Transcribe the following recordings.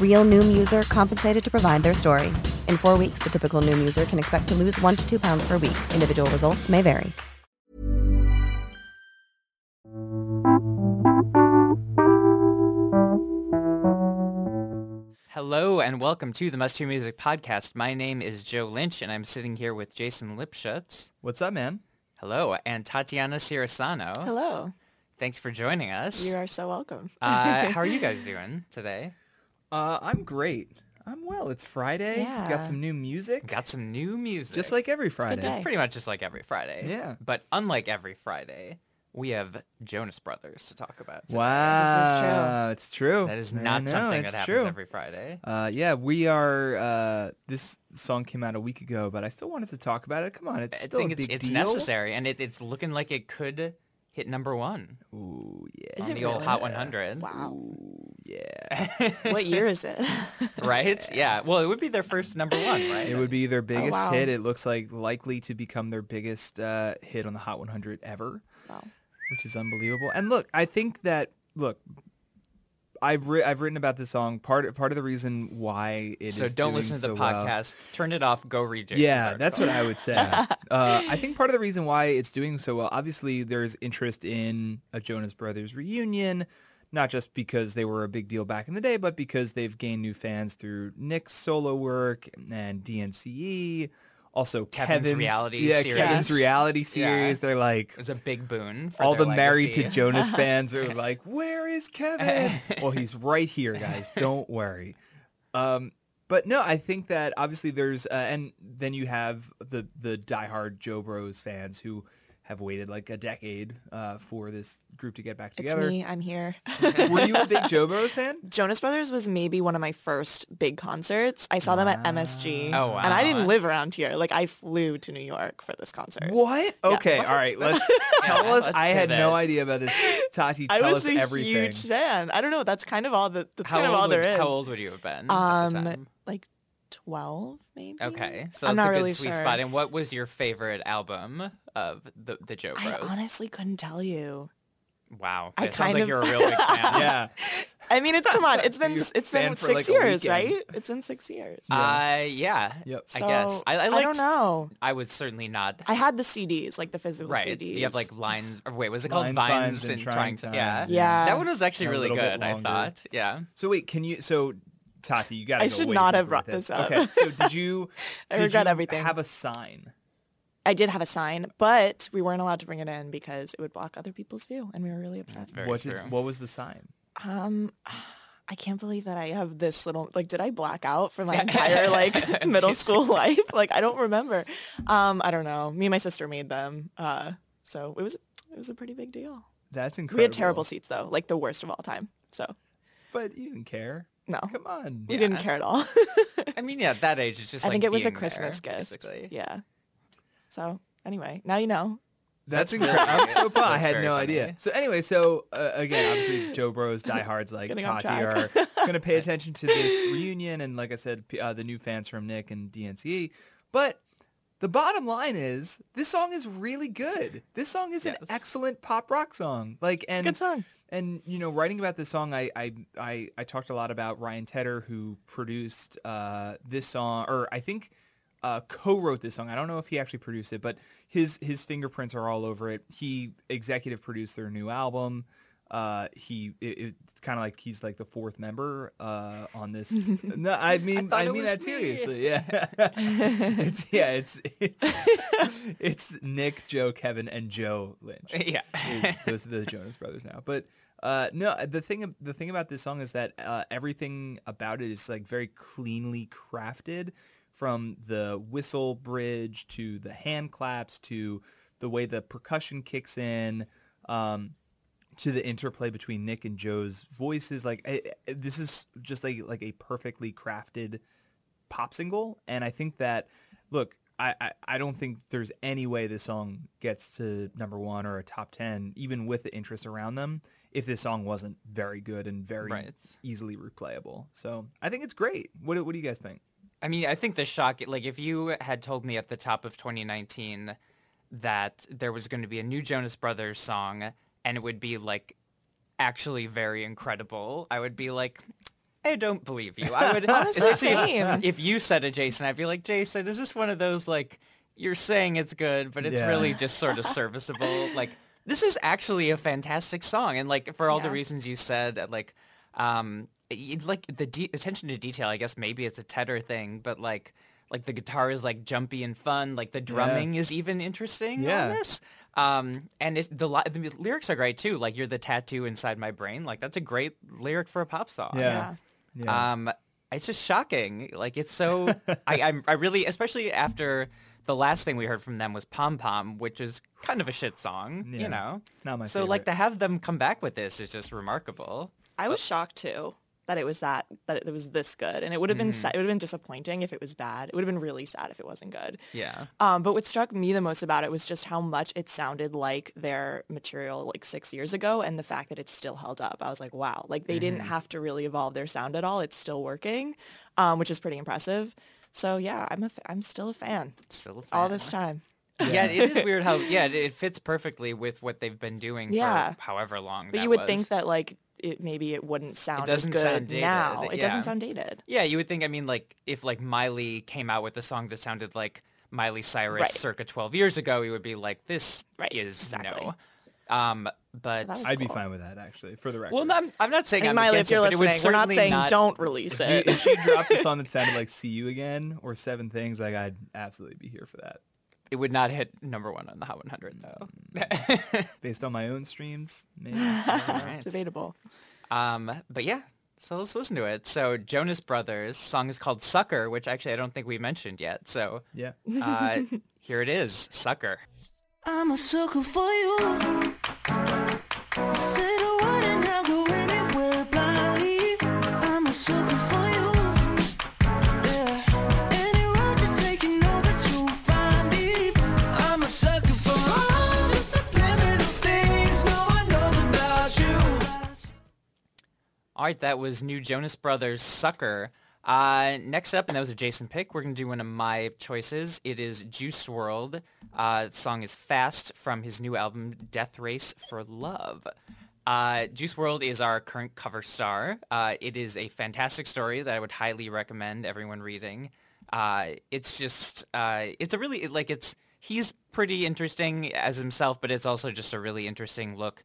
Real Noom user compensated to provide their story. In four weeks, the typical Noom user can expect to lose one to two pounds per week. Individual results may vary. Hello and welcome to the Must Hear Music Podcast. My name is Joe Lynch and I'm sitting here with Jason Lipshutz. What's up, man? Hello, and Tatiana Cirasano. Hello. Thanks for joining us. You are so welcome. uh, how are you guys doing today? Uh, I'm great. I'm well. It's Friday. Yeah. Got some new music. Got some new music. Just like every Friday. day. Pretty much just like every Friday. Yeah. But unlike every Friday, we have Jonas Brothers to talk about today. Wow. It's true. That is not know, something that happens true. every Friday. Uh, yeah, we are. Uh, this song came out a week ago, but I still wanted to talk about it. Come on, it's I still think a it's big it's deal. necessary, and it, it's looking like it could hit number one Ooh, yeah. Is on it the old? Hot 100. Wow. Yeah. what year is it? right? Yeah. Well, it would be their first number one, right? it would be their biggest wow. hit. It looks like likely to become their biggest uh, hit on the Hot 100 ever. Wow. which is unbelievable. And look, I think that look, I've ri- I've written about this song. Part part of the reason why it is So don't listen to the so well- podcast. Turn it off. Go read Jason's yeah, that's what I would say. uh, I think part of the reason why it's doing so well, obviously, there's interest in a Jonas Brothers reunion, not just because they were a big deal back in the day, but because they've gained new fans through Nick's solo work and DNCE. Also, Kevin's reality yeah, series. Kevin's reality Yeah. series. They're like, It was a big boon. For all the married to. Jonas fans are like, "Where is Kevin?" well, he's right here, guys. Don't worry. Um, but no, I think that obviously there's, uh, and then you have the the diehard Jo Bros fans who have waited like a decade uh, for this group to get back together. It's me. I'm here. Were you a big Jo Bros fan? Jonas Brothers was maybe one of my first big concerts. I saw them at MSG. Oh, wow. And I didn't live around here. Like I flew to New York for this concert. What? Okay, all right. Let's tell us. let's I had no idea about this. Tati, I was us a everything. huge fan. I don't know. That's kind of all that. That's How kind of old all would, there is. How old would you have been? Um, like twelve, maybe. Okay, so I'm it's not a good really sweet sure. spot. And what was your favorite album of the the Joe I honestly couldn't tell you. wow, I it sounds kind like of- you're a real big fan. Yeah. I mean, it's come on. It's been You it's fan been six like, years, right? It's been six years. Uh, yeah. Yep. I So, guess I, I, I don't know. I would certainly not. I had the CDs, like the physical right. CDs. Do you have like lines? Or wait, was it called Lines, Vines, Vines, and and Trying trying to? Time. Yeah. Yeah. That one was actually really good. I thought. Yeah. So wait, can you? So Tati, you gotta. I go should not have deeper brought this up. Okay, so did you? I did regret you everything. Have a sign. I did have a sign, but we weren't allowed to bring it in because it would block other people's view, and we were really upset. Very what true. did? What was the sign? Um, I can't believe that I have this little like. Did I black out for my entire like middle school life? Like I don't remember. Um, I don't know. Me and my sister made them. Uh, so it was it was a pretty big deal. That's incredible. We had terrible seats though, like the worst of all time. So but you didn't care. no, Come on. we didn't care at all. I mean, yeah, at that age, it's just. I like think it was a Christmas there, gift. Basically. Yeah. So anyway, now you know. That's, That's incredible. I'm so pumped. I had no funny. idea. So anyway, so uh, again, obviously, Jo Bros diehards like Getting Tati are going to pay attention to this reunion, and like I said, uh, the new fans from Nick and DNCE. But the bottom line is, this song is really good. This song is an excellent pop rock song. Like, and good song. And you know, writing about this song, I I I, I talked a lot about Ryan Tedder, who produced uh, this song, or I think uh, co-wrote this song. I don't know if he actually produced it, but his his fingerprints are all over it. He executive produced their new album. uh, he it, it's kind of like he's like the fourth member uh, on this. no, I mean thought I, mean that me. seriously. Yeah, it's yeah, it's it's it's Nick, Joe, Kevin, and Joe Lynch. Yeah. Those are the Jonas Brothers now. But uh, no, the thing the thing about this song is that uh, everything about it is like very cleanly crafted, from the whistle bridge to the hand claps to the way the percussion kicks in. Um, to the interplay between Nick and Joe's voices. Like I, I- this is just like like a perfectly crafted pop single, and I think that look. I, I, I don't think there's any way this song gets to number one or a top 10, even with the interest around them, if this song wasn't very good and very Right. easily replayable. So I think it's great. What, what do you guys think? I mean, I think the shock, like if you had told me at the top of 2019 that there was going to be a new Jonas Brothers song and it would be like actually very incredible, I would be like, I don't believe you. I would Honestly, if- if you said it, Jason, I'd be like, Jason, is this one of those like you're saying it's good, but it's Yeah. really just sort of serviceable? like this is actually a fantastic song, and like for all the reasons you said, like um, like the de- attention to detail. I guess maybe it's a Tedder thing, but like like the guitar is like jumpy and fun. Like the drumming is even interesting Yeah. on this. Um, and it, the, li- the lyrics are great too. Like you're the tattoo inside my brain. Like that's a great lyric for a pop song. Yeah. Yeah. Um, it's just shocking. Like it's so. I I'm, I really, especially after the last thing we heard from them was Pom Pom, which is kind of a shit song. Yeah. You know. Not my so like to have them come back with this is just remarkable. I was shocked too that it was that that it was this good, and it would have been sa- it would have been disappointing if it was bad. It would have been really sad if it wasn't good. Yeah. Um, but what struck me the most about it was just how much it sounded like their material like six years ago, and the fact that it's still held up. I was like, wow, like they didn't have to really evolve their sound at all. It's still working, um, which is pretty impressive. So yeah, I'm a f- I'm still a fan Still a fan. all this time. Yeah, it is weird how yeah it, it fits perfectly with what they've been doing Yeah. for however long. But you would was. think that like it maybe it wouldn't sound as doesn't good sound dated, now. It yeah. doesn't sound dated. Yeah, you would think. I mean, like if like Miley came out with a song that sounded like Miley Cyrus Right. circa 12 years ago, you would be like, this Right, is exactly. no. Um, but that was I'd be fine with that actually, for the record. well, no, I'm, I'm not saying Hey, I'm Miley, if you're it, but it listening, we're not saying not- don't release if you, it. if she dropped a song that sounded like "See You Again" or Seven Things, like I'd absolutely be here for that. It would not hit number one on the Hot 100 though. Based on my own streams, maybe. Right. Debatable. Um, but yeah, so let's listen to it. So Jonas Brothers song is called Sucker, which actually I don't think we mentioned yet. So yeah. uh, here it is, Sucker. I'm a sucker for you. All right, that was new Jonas Brothers Sucker. Uh, next up, and that was a Jason pick, we're going to do one of my choices. It is Juice WRLD. Uh, the song is Fast from his new album, Death Race for Love. Uh, Juice WRLD is our current cover star. Uh, it is a fantastic story that I would highly recommend everyone reading. Uh, it's just, uh, it's a really, like, it's, he's pretty interesting as himself, but it's also just a really interesting look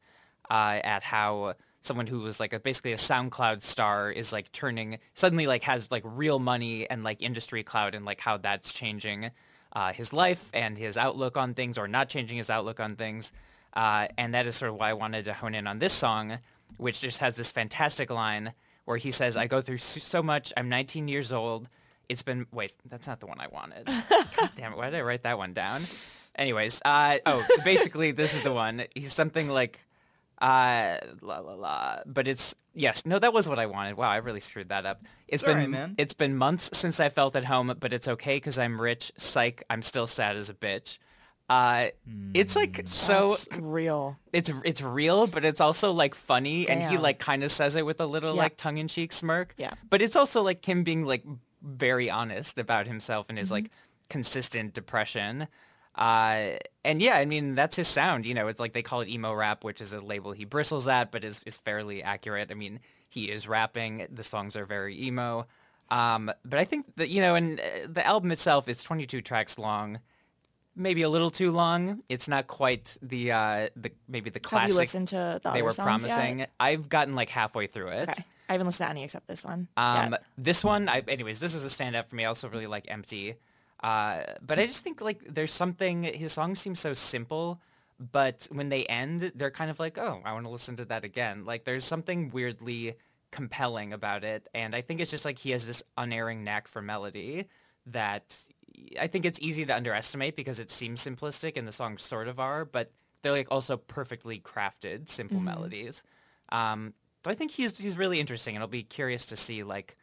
at how someone who was like a, basically a SoundCloud star is like turning suddenly like has like real money and like industry cloud and like how that's changing uh, his life and his outlook on things or not changing his outlook on things. Uh, and that is sort of why I wanted to hone in on this song, which just has this fantastic line where he says, I go through so much. I'm 19 years old. It's been, wait, that's not the one I wanted. God damn it. Why did I write that one down? Anyways, uh, oh, basically this is the one. He's something like, uh, la la la. But it's yes, no, that was what I wanted. Wow, I really screwed that up. It's It's all been right, man. it's been months since I felt at home, but it's okay because I'm rich. Psych, I'm still sad as a bitch. Uh, it's like so. That's real. It's it's real, but it's also like funny, and he like kind of says it with a little Yeah. like tongue in cheek smirk. Yeah. But it's also like him being like very honest about himself and his Mm-hmm. like consistent depression. Uh, and yeah, I mean that's his sound. You know, it's like they call it emo rap, which is a label he bristles at, but is is fairly accurate. I mean, he is rapping. The songs are very emo. Um, but I think that you know, and uh, the album itself is 22 tracks long maybe a little too long. It's not quite the uh, the maybe the classic Have you listened to the they were songs yet? promising. I've gotten like halfway through it. Okay. I haven't listened to any except this one. Um, yet. this one, I, anyways, this is a standout for me. I also really like Empty. Uh, but I just think like there's something, his songs seem so simple, but when they end, they're kind of like, oh, I want to listen to that again. Like there's something weirdly compelling about it. And I think it's just like he has this unerring knack for melody that I think it's easy to underestimate because it seems simplistic and the songs sort of are, but they're like also perfectly crafted, simple melodies. Um, so I think he's he's really interesting, and I'll be curious to see like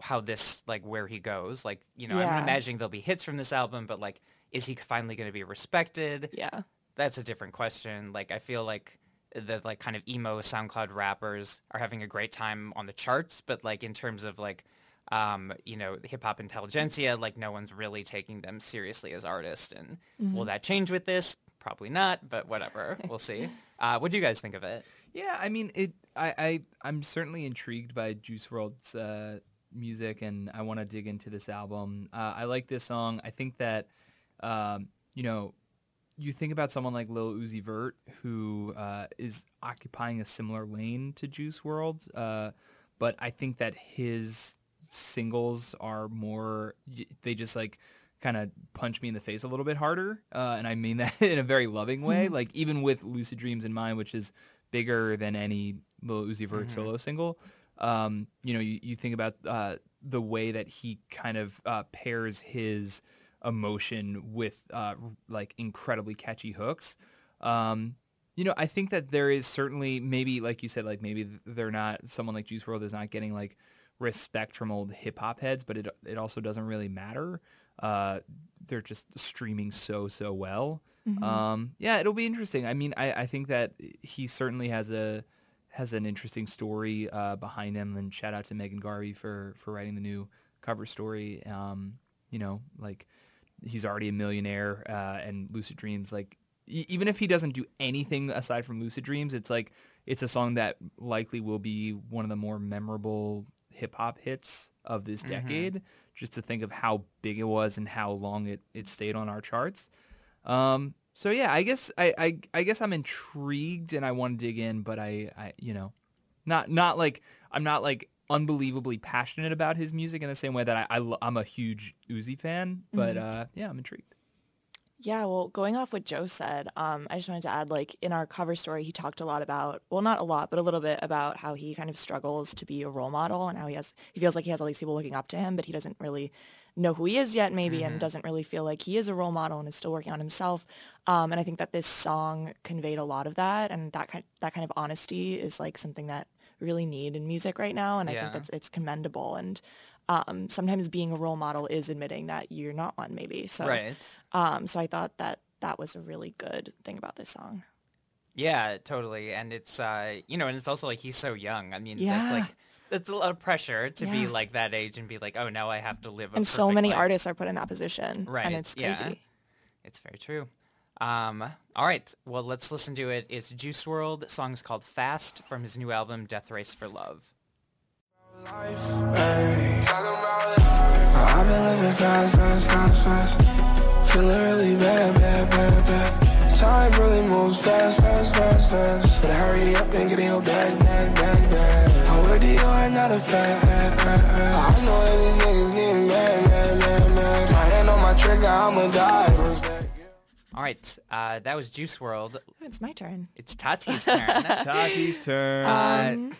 how this like where he goes. Like you know, I'm imagining there'll be hits from this album, but like, is he finally going to be respected? yeah. That's a different question. Like I feel like the like kind of emo SoundCloud rappers are having a great time on the charts, but like in terms of like um, you know, hip hop intelligentsia, like no one's really taking them seriously as artists. And will that change with this? Probably not, but whatever. we'll see. Uh, what do you guys think of it? Yeah, I mean, it. I, I I'm certainly intrigued by Juice WRLD's uh, music, and I want to dig into this album. Uh, I like this song. I think that, um, you know, you think about someone like Lil Uzi Vert, who uh, is occupying a similar lane to Juice WRLD, uh, but I think that his singles are more. They just like kind of punch me in the face a little bit harder, uh, and I mean that in a very loving way. Like even with Lucid Dreams in mind, which is bigger than any Lil Uzi Vert solo single. Um, you know, you, you think about uh, the way that he kind of uh, pairs his emotion with uh, like incredibly catchy hooks. Um, you know, I think that there is certainly maybe, like you said, like maybe they're not someone like Juice WRLD is not getting like respect from old hip hop heads, but it it also doesn't really matter. Uh, they're just streaming so so well. Um, yeah, it'll be interesting. I mean, I, I think that he certainly has a has an interesting story uh, behind him. And shout out to Meaghan Garvey for for writing the new cover story. Um, you know, like he's already a millionaire, uh, and Lucid Dreams, like e- even if he doesn't do anything aside from Lucid Dreams, it's like it's a song that likely will be one of the more memorable hip hop hits of this decade. Just to think of how big it was and how long it, it stayed on our charts. Um, so yeah, I guess I, I I guess I'm intrigued and I want to dig in, but I, I you know, not not like I'm not like unbelievably passionate about his music in the same way that I, I I'm a huge Uzi fan, but uh, yeah, I'm intrigued. Yeah, well, going off what Joe said, um, I just wanted to add, like, in our cover story, he talked a lot about, well, not a lot, but a little bit about how he kind of struggles to be a role model and how he has, he feels like he has all these people looking up to him, but he doesn't really know who he is yet, maybe, and doesn't really feel like he is a role model and is still working on himself. Um, and I think that this song conveyed a lot of that, and that kind, that kind of honesty is like something that we really need in music right now, and I think that's it's commendable and. Um, sometimes being a role model is admitting that you're not one, maybe. So, Right. um, so I thought that that was a really good thing about this song. Yeah, totally. And it's uh you know, and it's also like he's so young. I mean, Yeah. that's like that's a lot of pressure to be like that age and be like, oh, now I have to live. A And so many life. artists are put in that position. Right, And it's yeah. crazy. It's very true. Um, all right. Well, let's listen to it. It's Juice WRLD. The song's called Fast from his new album, Death Race for Love. I've been living fast, fast, fast, fast. Feeling really bad, bad, bad, bad. Time really moves fast, fast, fast, fast. Better hurry up and get in your bag, bag, bag, bag. I'm with you are not a fact. I know that these niggas getting mad, mad, mad, mad. My hand on my trigger, I'ma die. All right. Uh, that was Juice WRLD. It's my turn. It's Tati's turn. Tati's turn. uh,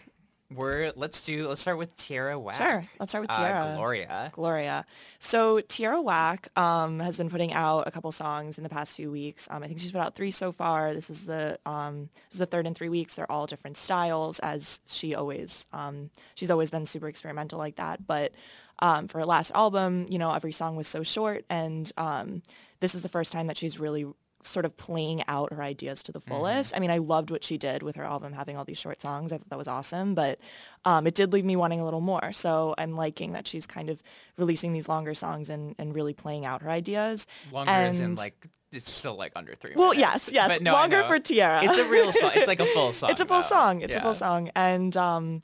we're let's do let's start with Tierra Whack. Sure. Let's start with Uh, Tierra. Gloria. Gloria. So Tierra Whack um, has been putting out a couple songs in the past few weeks. Um, I think she's put out three so far. This is the um, this is the third in three weeks. They're all different styles, as she always um, she's always been super experimental like that. But um, for her last album, you know, every song was so short, and um, this is the first time that she's really sort of playing out her ideas to the fullest. I mean, I loved what she did with her album, having all these short songs. I thought that was awesome, but um, it did leave me wanting a little more. So I'm liking that she's kind of releasing these longer songs and, and really playing out her ideas. Longer as in And- like it's still like under three. Well, minutes. yes, yes. But no, Longer for Tierra. It's a real song. It's like a full song. it's a full though. song. It's a full song. And um,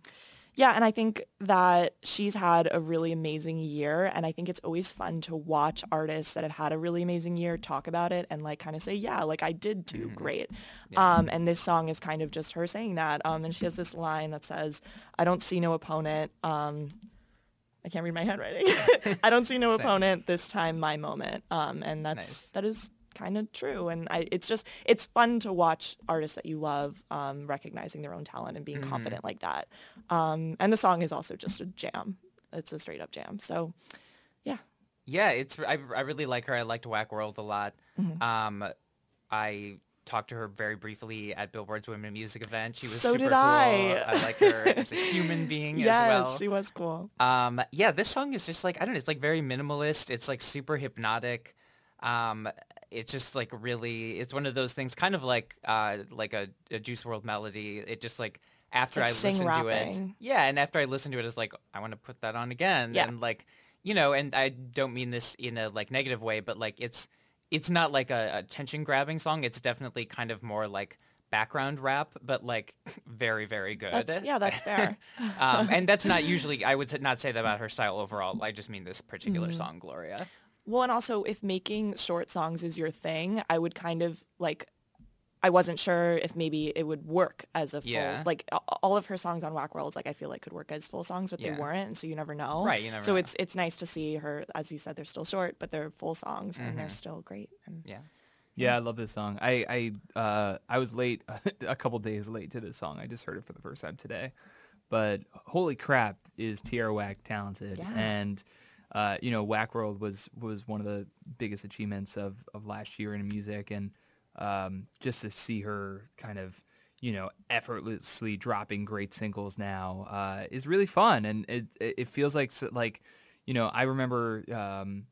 Yeah, and I think that she's had a really amazing year, and I think it's always fun to watch artists that have had a really amazing year talk about it and like kind of say, yeah, like I did do great. Um, and this song is kind of just her saying that. Um, and she has this line that says, "I don't see no opponent." Um, I can't read my handwriting. I don't see no opponent this time. My moment. Um, and that's Nice. that is kind of true. And I, it's just it's fun to watch artists that you love um, recognizing their own talent and being confident like that. Um, and the song is also just a jam. It's a straight up jam. So, yeah. Yeah, it's I, I really like her. I liked Whack World a lot. Mm-hmm. Um, I talked to her very briefly at Billboard's Women in Music event. She was So super did cool. I. I like her as a human being yes, as well. she was cool. Um, yeah, this song is just like I don't know. It's like very minimalist. It's like super hypnotic. Um, it's just like really. It's one of those things, kind of like uh, like a, a Juice WRLD melody. It just like after like I sing listened to it, yeah, and after I listened to it, it's like I want to put that on again. Yeah. And like you know, and I don't mean this in a like negative way, but like it's it's not like a, a tension grabbing song. It's definitely kind of more like background rap, but like very very good. That's, yeah, that's fair. um, and that's not usually I would not say that about her style overall. I just mean this particular Mm-hmm. song, Gloria. Well, and also if making short songs is your thing, I would kind of like, I wasn't sure if maybe it would work as a full, Yeah. like all of her songs on Whack Worlds, like I feel like could work as full songs, but Yeah. they weren't. And so you never know. Right, you never so know. it's, it's nice to see her, as you said, they're still short, but they're full songs and Mm-hmm. they're still great. And Yeah. Yeah, I love this song. I I uh, I was late, a couple days late to this song. I just heard it for the first time today, but holy crap, is Tierra Whack talented? Yeah. And uh, you know, Whack World was was one of the biggest achievements of of last year in music, and um, just to see her kind of you know effortlessly dropping great singles now uh, is really fun, and it it feels like like you know I remember. Um,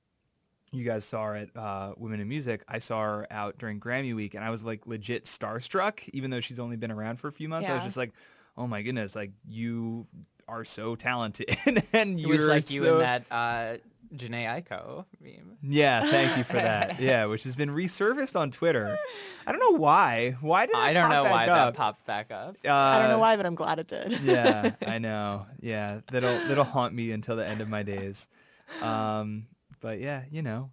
you guys saw her at uh, Women in Music. I saw her out during Grammy week, and I was like legit starstruck, even though she's only been around for a few months. I was just like, oh my goodness, like you are so talented, and It you're was like you so... and that uh, Jhené Aiko meme. Yeah, thank you for that. yeah, which has been resurfaced on Twitter. I don't know why. Why did it I don't pop know back why up? that popped back up. I don't know Uh, why, but I'm glad it did. yeah, I know. Yeah, that'll that'll haunt me until the end of my days. Um, but yeah, you know,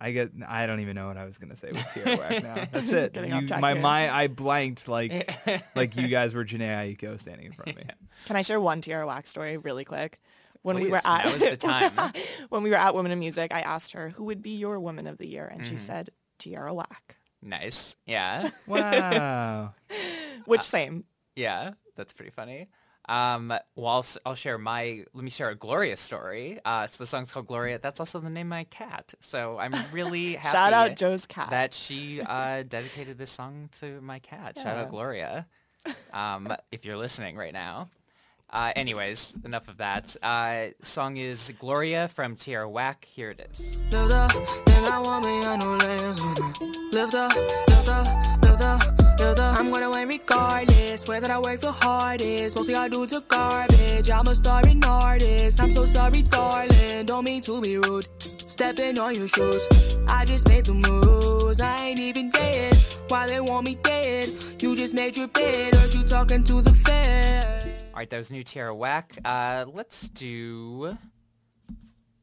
I get. I don't even know what I was gonna say with Tierra Whack now. That's it. You, my here. mind, I blanked like like you guys were Jhené Aiko standing in front of me. Can I share one Tierra Whack story really quick? When we were at is the time. when we were at Women in Music, I asked her who would be your Woman of the Year, and Mm-hmm. she said Tierra Whack. Nice. Yeah. Wow. Which same? Yeah. That's pretty funny. Um, well, I'll, s- I'll share my, let me share a Gloria story. Uh, so the song's called Gloria. That's also the name of my cat. So I'm really happy Shout out Joe's cat. that she uh, dedicated this song to my cat. Shout out Gloria. Um, if you're listening right now. Uh, anyways, enough of that. Uh, song is Gloria from Tierra Whack. Here it is. Lift up, think I want me, I know layers on it. Lift up, lift up, lift up, lift up. I'm gonna win regardless. Whether I work the hardest, mostly I do to garbage. I'm a starving artist. I'm so sorry, darling. Don't mean to be rude. Stepping on your shoes. I just made the moves. I ain't even dead. Why they want me dead? You just made your bed. Heard you talking to the fed. All right, that was new Tierra Whack. Uh, let's do...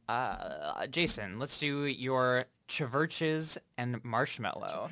Uh, Jason, let's do your CHVRCHES and Marshmello.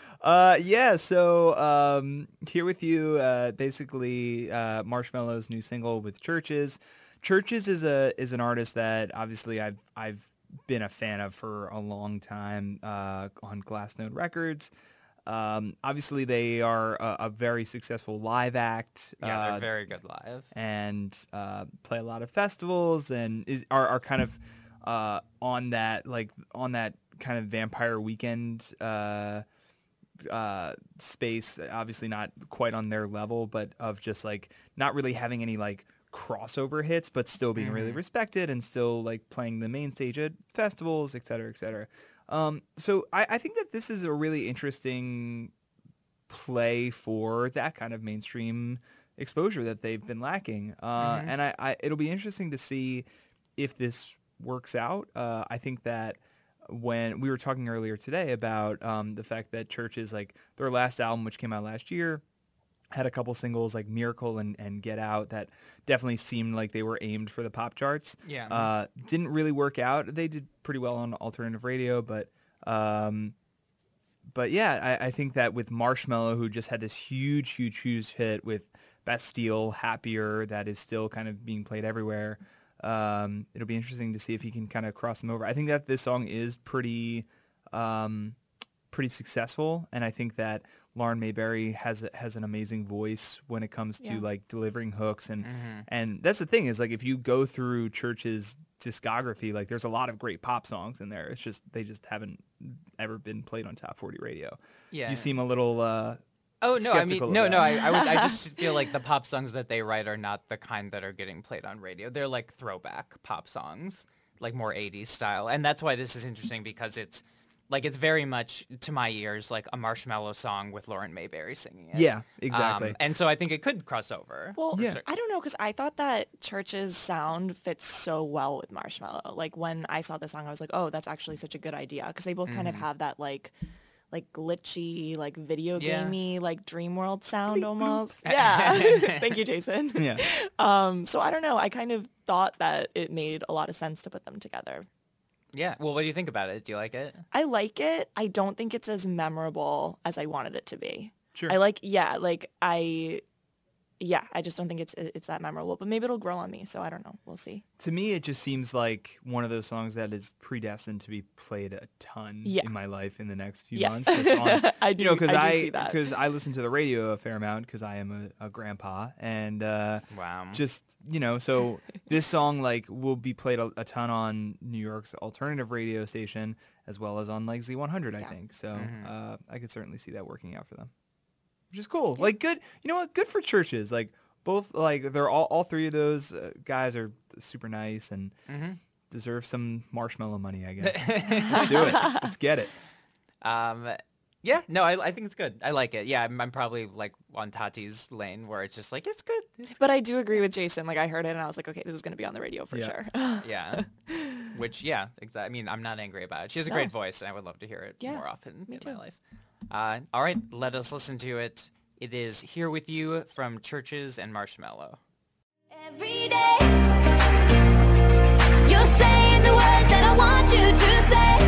Uh, yeah, so um, here with you, uh, basically uh, Marshmello's new single with CHVRCHES. CHVRCHES is a is an artist that obviously I've I've been a fan of for a long time uh, on Glassnote Records. Um, obviously, they are a, a very successful live act. Yeah, uh, they're very good live. and uh, play a lot of festivals and is, are, are kind of uh, on that like on that kind of vampire weekend uh, space. Obviously not quite on their level, but of just like not really having any like crossover hits, but still being really respected and still like playing the main stage at festivals, et cetera, et cetera. Um, so I, I think that this is a really interesting play for that kind of mainstream exposure that they've been lacking. Uh, And I, I, it'll be interesting to see if this works out. Uh, I think that when we were talking earlier today about um, the fact that CHVRCHES like their last album, which came out last year, had a couple singles like Miracle and, and Get Out that definitely seemed like they were aimed for the pop charts. Yeah. Uh, didn't really work out. They did pretty well on alternative radio, but um, but yeah, I, I think that with Marshmello, who just had this huge, huge, huge hit with Bastille, Happier, that is still kind of being played everywhere. Um, it'll be interesting to see if he can kind of cross them over. I think that this song is pretty, um, pretty successful, and I think that Lauren Mayberry has has an amazing voice when it comes to Yeah. like delivering hooks, and Mm-hmm. and that's the thing is like if you go through Church's discography, like there's a lot of great pop songs in there. It's just they just haven't ever been played on top 40 radio. Yeah. You seem a little uh Oh no, I mean no, no. I I, would, I just feel like the pop songs that they write are not the kind that are getting played on radio. They're like throwback pop songs, like more '80s style, and that's why this is interesting because it's like it's very much to my ears like a Marshmello song with Lauren Mayberry singing it. Yeah, exactly. Um, and so I think it could cross over. Well, Yeah. I don't know because I thought that Church's sound fits so well with Marshmello. Like when I saw the song, I was like, oh, that's actually such a good idea because they both kind of have that like like glitchy, like video Yeah. gamey, like dream world sound almost. Yeah. Thank you, Jason. yeah. Um, so I don't know. I kind of thought that it made a lot of sense to put them together. yeah. Well, what do you think about it? Do you like it? I like it. I don't think it's as memorable as I wanted it to be. Sure. I like, yeah, like I, yeah, I just don't think it's it's that memorable. But maybe it'll grow on me. So I don't know. We'll see. to me it just seems like one of those songs that is predestined to be played a ton Yeah. in my life in the next few Yeah. months. Just on, I you know, because I do I because I listen to the radio a fair amount because I am a, a grandpa and uh, Wow. just you know so this song like will be played a, a ton on New York's alternative radio station as well as on like Z100 I think so uh, I could certainly see that working out for them which is cool like good you know what good for CHVRCHES like both like they're all all three of those uh, guys are super nice and deserve some marshmallow money I guess let's do it let's get it Um, yeah, no, I, I think it's good. I like it. Yeah, I'm, I'm probably like on Tati's lane where it's just like it's good. It's- But I do agree with Jason. Like I heard it and I was like, okay, this is going to be on the radio for Yeah. sure. yeah, which yeah, exactly. I mean, I'm not angry about it. She has a great voice, and I would love to hear it Yeah, more often me in my life. Uh, all right, let us listen to it. It is "Here with You" from CHVRCHES and Marshmello. Every day, you're saying the words that I want you to say.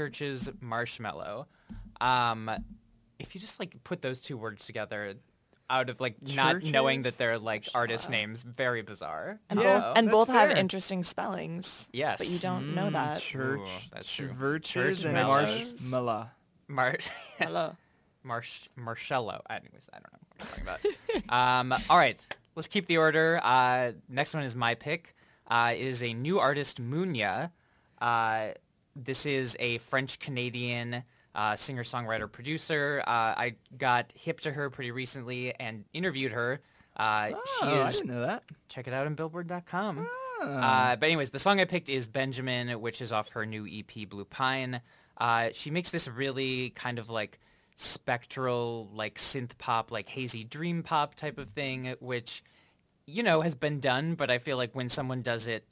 Right, that was CHVRCHES Marshmello. Um, if you just like put those two words together, out of like not knowing that they're like artist names, very bizarre. And Yeah, both and that's both have interesting spellings. Yes. But you don't know that. church Ooh, that's true. churches and Churchmellows. marshmallow Mar- Hello. Marsh Marcello. Anyways, I don't know what I'm talking about. um, all right, let's keep the order. Uh, next one is my pick. Uh, it is a new artist, Munya. Uh, this is a French Canadian uh, singer songwriter producer. Uh, I got hip to her pretty recently and interviewed her. Uh, she oh, I didn't know that check it out on Billboard.com. Ah. Uh, but anyways, the song I picked is Benjamin, which is off her new EP Blue Pine. Uh, she makes this really kind of like spectral, like synth pop, like hazy dream pop type of thing, which you know has been done. But I feel like when someone does it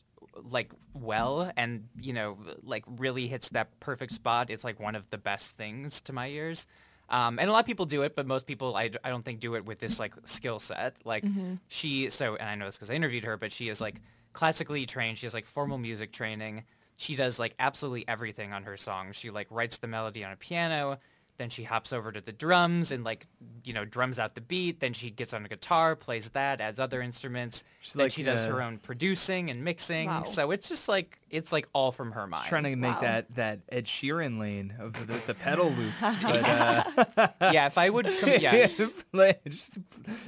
like well and you know like really hits that perfect spot, it's like one of the best things to my ears. Um, and a lot of people do it, but most people I, I don't think do it with this like skill set. Like she, so, and I know this because I interviewed her, but she is like classically trained. She has like formal music training. she does like absolutely everything on her song. She like writes the melody on a piano, then she hops over to the drums and like you know drums out the beat. Then she gets on a guitar, plays that, adds other instruments. She's then like, she does uh, her own producing and mixing. Wow. So it's just like it's like all from her mind. Trying to make Wow. that that Ed Sheeran lane of the, the pedal loops, but uh, yeah, if I would, come, yeah,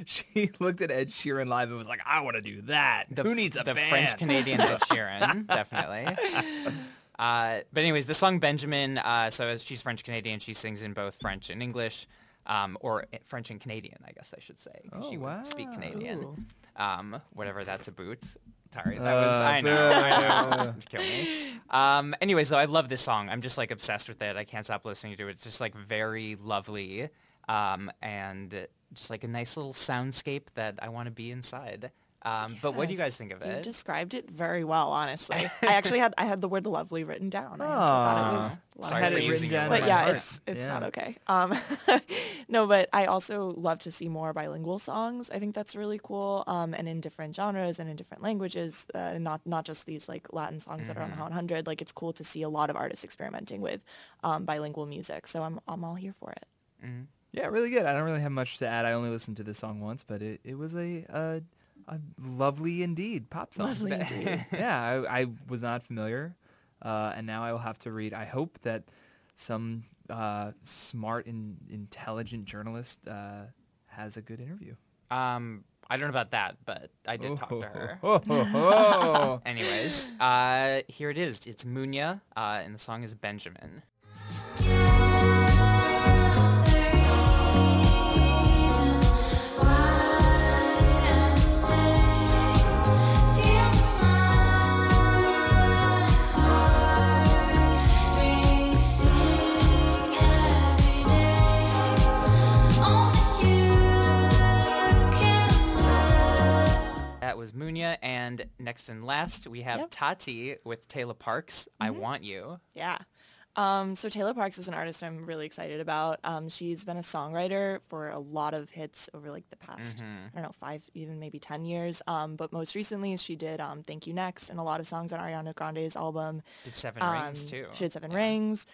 she looked at Ed Sheeran live and was like, "I want to do that. the, Who needs a the band?" French Canadian Ed Sheeran, definitely. Uh, but anyways, the song Benjamin. Uh, so as she's French Canadian, she sings in both French and English, um, or French and Canadian, I guess I should say. Oh, she would speak. Canadian. Um, whatever that's a boot. Sorry, that was Uh, I know, I know. Kill me. Um, anyways, though, I love this song. I'm just like obsessed with it. I can't stop listening to it. It's just like very lovely, um, and just like a nice little soundscape that I want to be inside. Um, but what do you guys think of it? You described it very well, honestly. I actually had I had the word lovely written down. I also thought it was Sorry had for it written down but yeah, heart. it's it's Yeah. not okay. Um, no, but I also love to see more bilingual songs. I think that's really cool. Um, and in different genres and in different languages, uh, and not not just these like Latin songs that are on the Mm-hmm. Hot 100. Like it's cool to see a lot of artists experimenting with um, bilingual music. So I'm I'm all here for it. Yeah, really good. I don't really have much to add. I only listened to this song once, but it, it was a, a a lovely indeed pop song. Lovely indeed. yeah, I, I was not familiar, uh, and now I will have to read. I hope that some uh, smart and intelligent journalist uh, has a good interview. Um, I don't know about that, but I did talk to her. Oh, oh, oh. Anyways, uh, here it is. It's Munya, uh, and the song is Benjamin. Next and last we have Yep. Tati with Tayla Parx. I want you. Yeah. Um, so Tayla Parx is an artist I'm really excited about. Um, she's been a songwriter for a lot of hits over like the past, I don't know, five, even maybe 10 years. Um, but most recently she did um, Thank You Next and a lot of songs on Ariana Grande's album. Did Seven Um, Rings too. She did Seven Rings.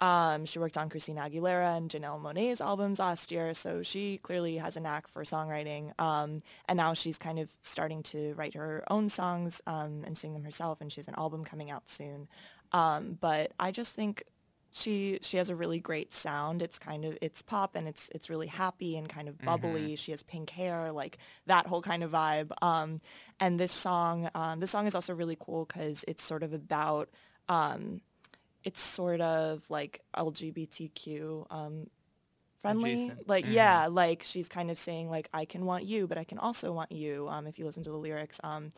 Um, she worked on Christina Aguilera and Janelle Monae's albums last year, so she clearly has a knack for songwriting. Um, and now she's kind of starting to write her own songs um, and sing them herself, and she has an album coming out soon. Um, but I just think she she has a really great sound. It's kind of it's pop and it's it's really happy and kind of bubbly. She has pink hair, like that whole kind of vibe. Um, and this song, um, this song is also really cool because it's sort of about um, it's sort of like LGBTQ um, friendly. Adjacent. Like yeah, like she's kind of saying like I can want you, but I can also want you. Um, if you listen to the lyrics, um,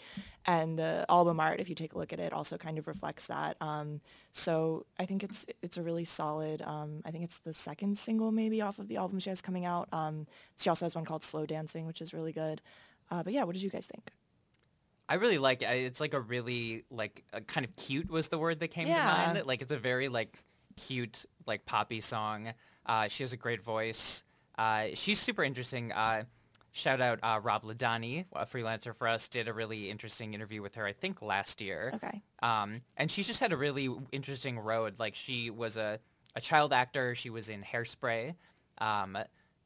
and the album art, if you take a look at it, also kind of reflects that. Um, so I think it's it's a really solid. Um, I think it's the second single maybe off of the album she has coming out. Um, she also has one called Slow Dancing, which is really good. Uh, but yeah, what did you guys think? I really like it. It's like a really like a kind of cute was the word that came Yeah. to mind. Like it's a very like cute like poppy song. Uh, she has a great voice. Uh, she's super interesting. Uh, shout out uh, Rob LeDonne, a freelancer for us, did a really interesting interview with her. I think last year. Okay. Um, and she's just had a really interesting road. Like she was a, a child actor. She was in Hairspray. Um,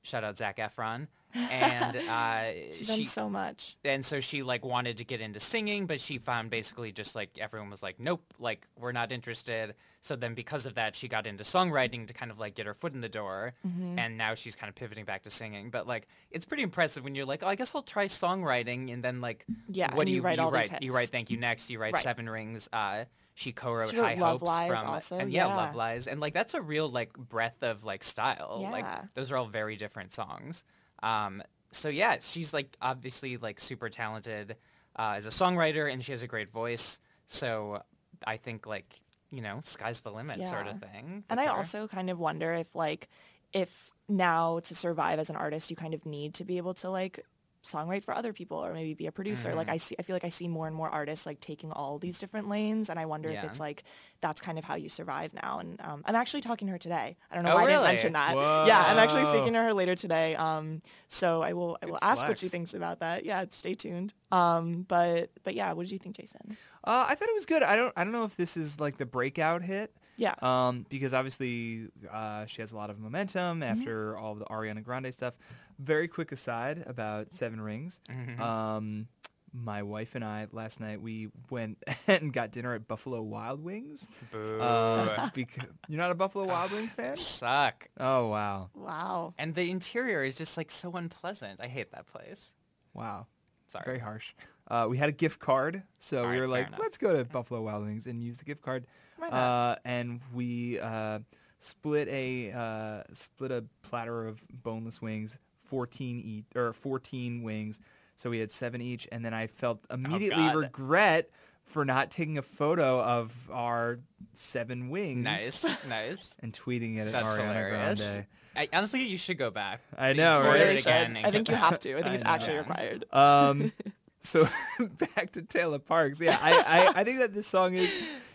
shout out Zac Efron. And uh, She's done she so much. and so she like wanted to get into singing, but she found basically just like everyone was like, nope, like we're not interested. So then because of that, she got into songwriting to kind of like get her foot in the door. Mm-hmm. And now she's kind of pivoting back to singing. But like, it's pretty impressive when you're like, oh, I guess I'll try songwriting. And then like, Yeah, what do you you, write all these write? You write Thank You Next. You write Right. Seven Rings. Uh, she co-wrote She High Love Hopes Lies from, also, and yeah, yeah. Love Lies. And like, that's a real like breadth of like style. Yeah. Like those are all very different songs. Um, so yeah, she's like obviously like super talented uh, as a songwriter, and she has a great voice. So I think like you know, sky's the limit sort of thing. And with I her. also kind of wonder if like if now to survive as an artist you kind of need to be able to like songwrite for other people or maybe be a producer. Mm-hmm. Like I see, I feel like I see more and more artists like taking all these different lanes, and I wonder if it's like that's kind of how you survive now. And um, I'm actually talking to her today. I don't know Oh, why I didn't mention that. Yeah, I'm actually speaking to her later today. Um, so I will I will ask what she thinks about that. Yeah, stay tuned. Um, but but yeah, what did you think, Jason? Uh, I thought it was good. I don't. I don't know if this is like the breakout hit. Yeah. Um, because obviously uh, she has a lot of momentum Mm-hmm. after all of the Ariana Grande stuff. Very quick aside about Seven Rings. Mm-hmm. Um, my wife and I last night we went and got dinner at Buffalo Wild Wings. Boo. Uh, because you're not a Buffalo Wild Wings fan? Suck. Oh wow, Wow. And the interior is just like so unpleasant. I hate that place. wow. Sorry. Very harsh. Uh, we had a gift card, so All we were fair like, enough. let's go to Buffalo Wild Wings and use the gift card. Why Uh, and we uh, split a uh, split a platter of boneless wings, fourteen each or fourteen wings. So we had seven each, and then I felt immediately Oh, God. regret for not taking a photo of our seven wings. Nice, nice. And tweeting it at That's Ariana hilarious. Grande. I, honestly, you should go back. I know, order right? it again I think you have to. I think I it's know. actually required. Um, so back to Tayla Parx. Yeah, I, I, I think that this song is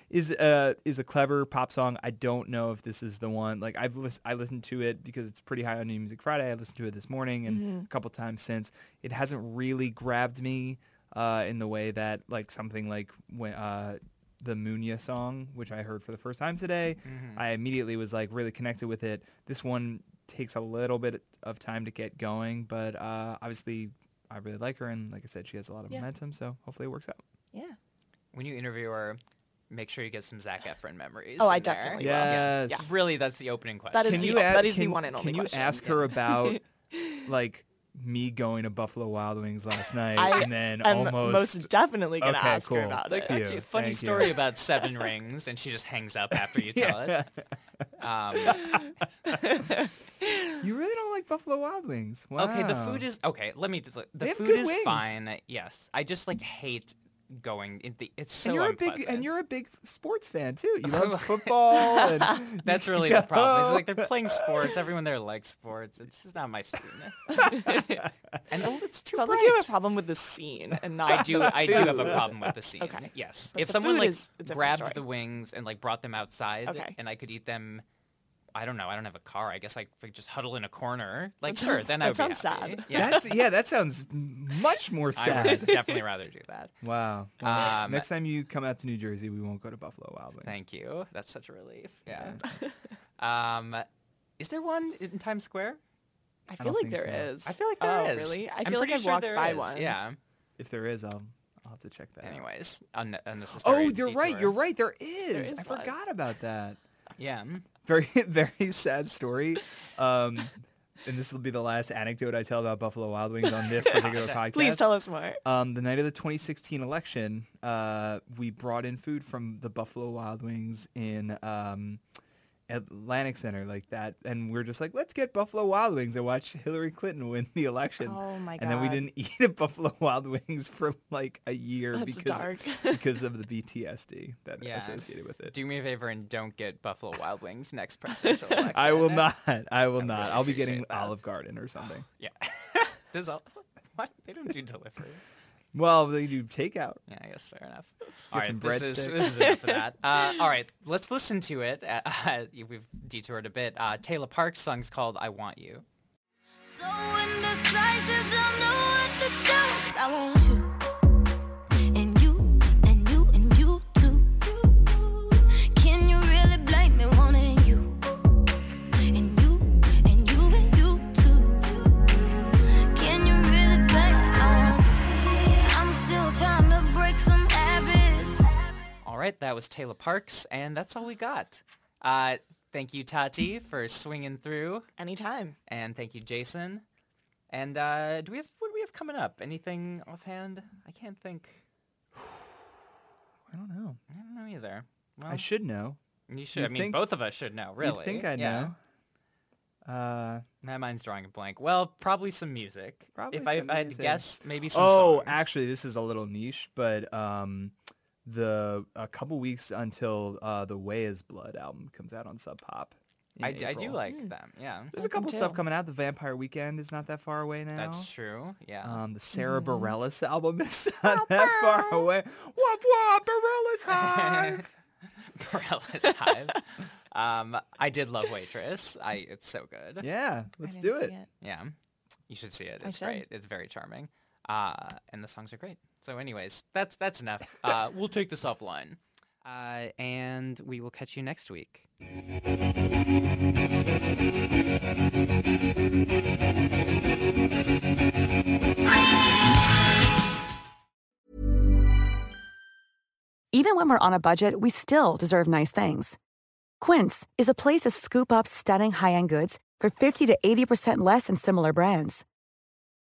is uh is a clever pop song. I don't know if this is the one. Like I've lis- I listened to it because it's pretty high on New Music Friday. I listened to it this morning and a couple times since. It hasn't really grabbed me uh in the way that like something like when uh the Munya song, which I heard for the first time today, I immediately was like really connected with it. This one takes a little bit of time to get going, but uh, obviously I really like her, and like I said, she has a lot of Yeah. momentum, so hopefully it works out. Yeah. When you interview her, make sure you get some Zac Efron memories. Oh, I in there. definitely will. Yeah. Yes. Really, that's the opening question. That is Can the- you ask, that is the one and only Can you question, ask her about like me going to Buffalo Wild Wings last night, I and then am almost most definitely gonna Okay, ask her about Like, it. Thank actually, you, funny thank story you. about Seven Rings, and she just hangs up after you tell it. Um, you really don't like Buffalo Wild Wings. Wow. Okay, the food is okay. Let me. The They have food good is wings. fine. Yes, I just like hate going. In the, it's so and you're a big and you're a big sports fan too. You love football. And That's really the problem. It's like they're playing sports. Everyone there likes sports. It's just not my scene. and oh, it's too Sounds bright. like you have a problem with the scene and not. I do. I do have a problem with the scene. Okay. Yes. But if someone like is grabbed story. the wings and like brought them outside, Okay. and I could eat them. I don't know. I don't have a car. I guess I could just huddle in a corner. Like That sure, sounds- then I that would sounds be happy. sad. Yeah. That's yeah. That sounds much more sad. I sad. would definitely rather do that. Wow. Well, Um, next time you come out to New Jersey, we won't go to Buffalo Wild Wings. Thank you. That's such a relief. Yeah. um, is there one in Times Square? I don't feel like think there so. is. I feel like there oh, is. really? I I'm feel like pretty I've sure walked there by is. one. Yeah. If there is, I'll I'll have to check that. out. Anyways, un- unnecessary. Oh, you're right. You're right. There is. is I one. forgot about that. Yeah. Very, very sad story. Um, and this will be the last anecdote I tell about Buffalo Wild Wings on this particular podcast. Please tell us more. Um, the night of the 2016 election, uh, we brought in food from the Buffalo Wild Wings in um, Atlantic Center, like that, and we are just like, let's get Buffalo Wild Wings and watch Hillary Clinton win the election. Oh my god! And then we didn't eat at Buffalo Wild Wings for like a year That's because dark. because of the BTSD that Yeah. associated with it. Do me a favor and don't get Buffalo Wild Wings next presidential election. I will not. I will I not. really I'll be getting that. Olive Garden or something. Yeah. Does all, what? They don't do delivery. Well, they do takeout. Yeah, I guess fair enough. All right, some this is, this is enough of that. Uh, all right, let's listen to it. Uh, we've detoured a bit. Uh, Tayla Parx's song's called "I Want You." So right, that was Tayla Parx, and that's all we got. Uh, thank you, Tati, for swinging through, Anytime. and thank you, Jason. And uh, do we have what do we have coming up? Anything offhand? I can't think. I don't know. I don't know either. Well, I should know. You should. you I mean, think- both of us should know. Really? You'd think I Yeah. know. Uh, My mind's drawing a blank. Well, probably some music. Probably if I, some if I had to guess, maybe some oh, songs. actually, this is a little niche, but um, the a couple weeks until uh, the Weyes Blood album comes out on Sub Pop in I, d- I do April. like them. Yeah, There's a couple stuff coming out. The Vampire Weekend is not that far away now. that's true. Yeah. Um, the Sara Bareilles album is not that far away. Wop wop, Bareilles Hive. Bareilles Hive. um, I did love Waitress. I it's so good. yeah, let's didn't do see it. Yeah, you should see it. It's should. great. It's very charming. Uh, and the songs are great. So, anyways, that's that's enough. Uh, we'll take this offline. Uh, and we will catch you next week. Even when we're on a budget, we still deserve nice things. Quince is a place to scoop up stunning high-end goods for 50 to 80% less than similar brands.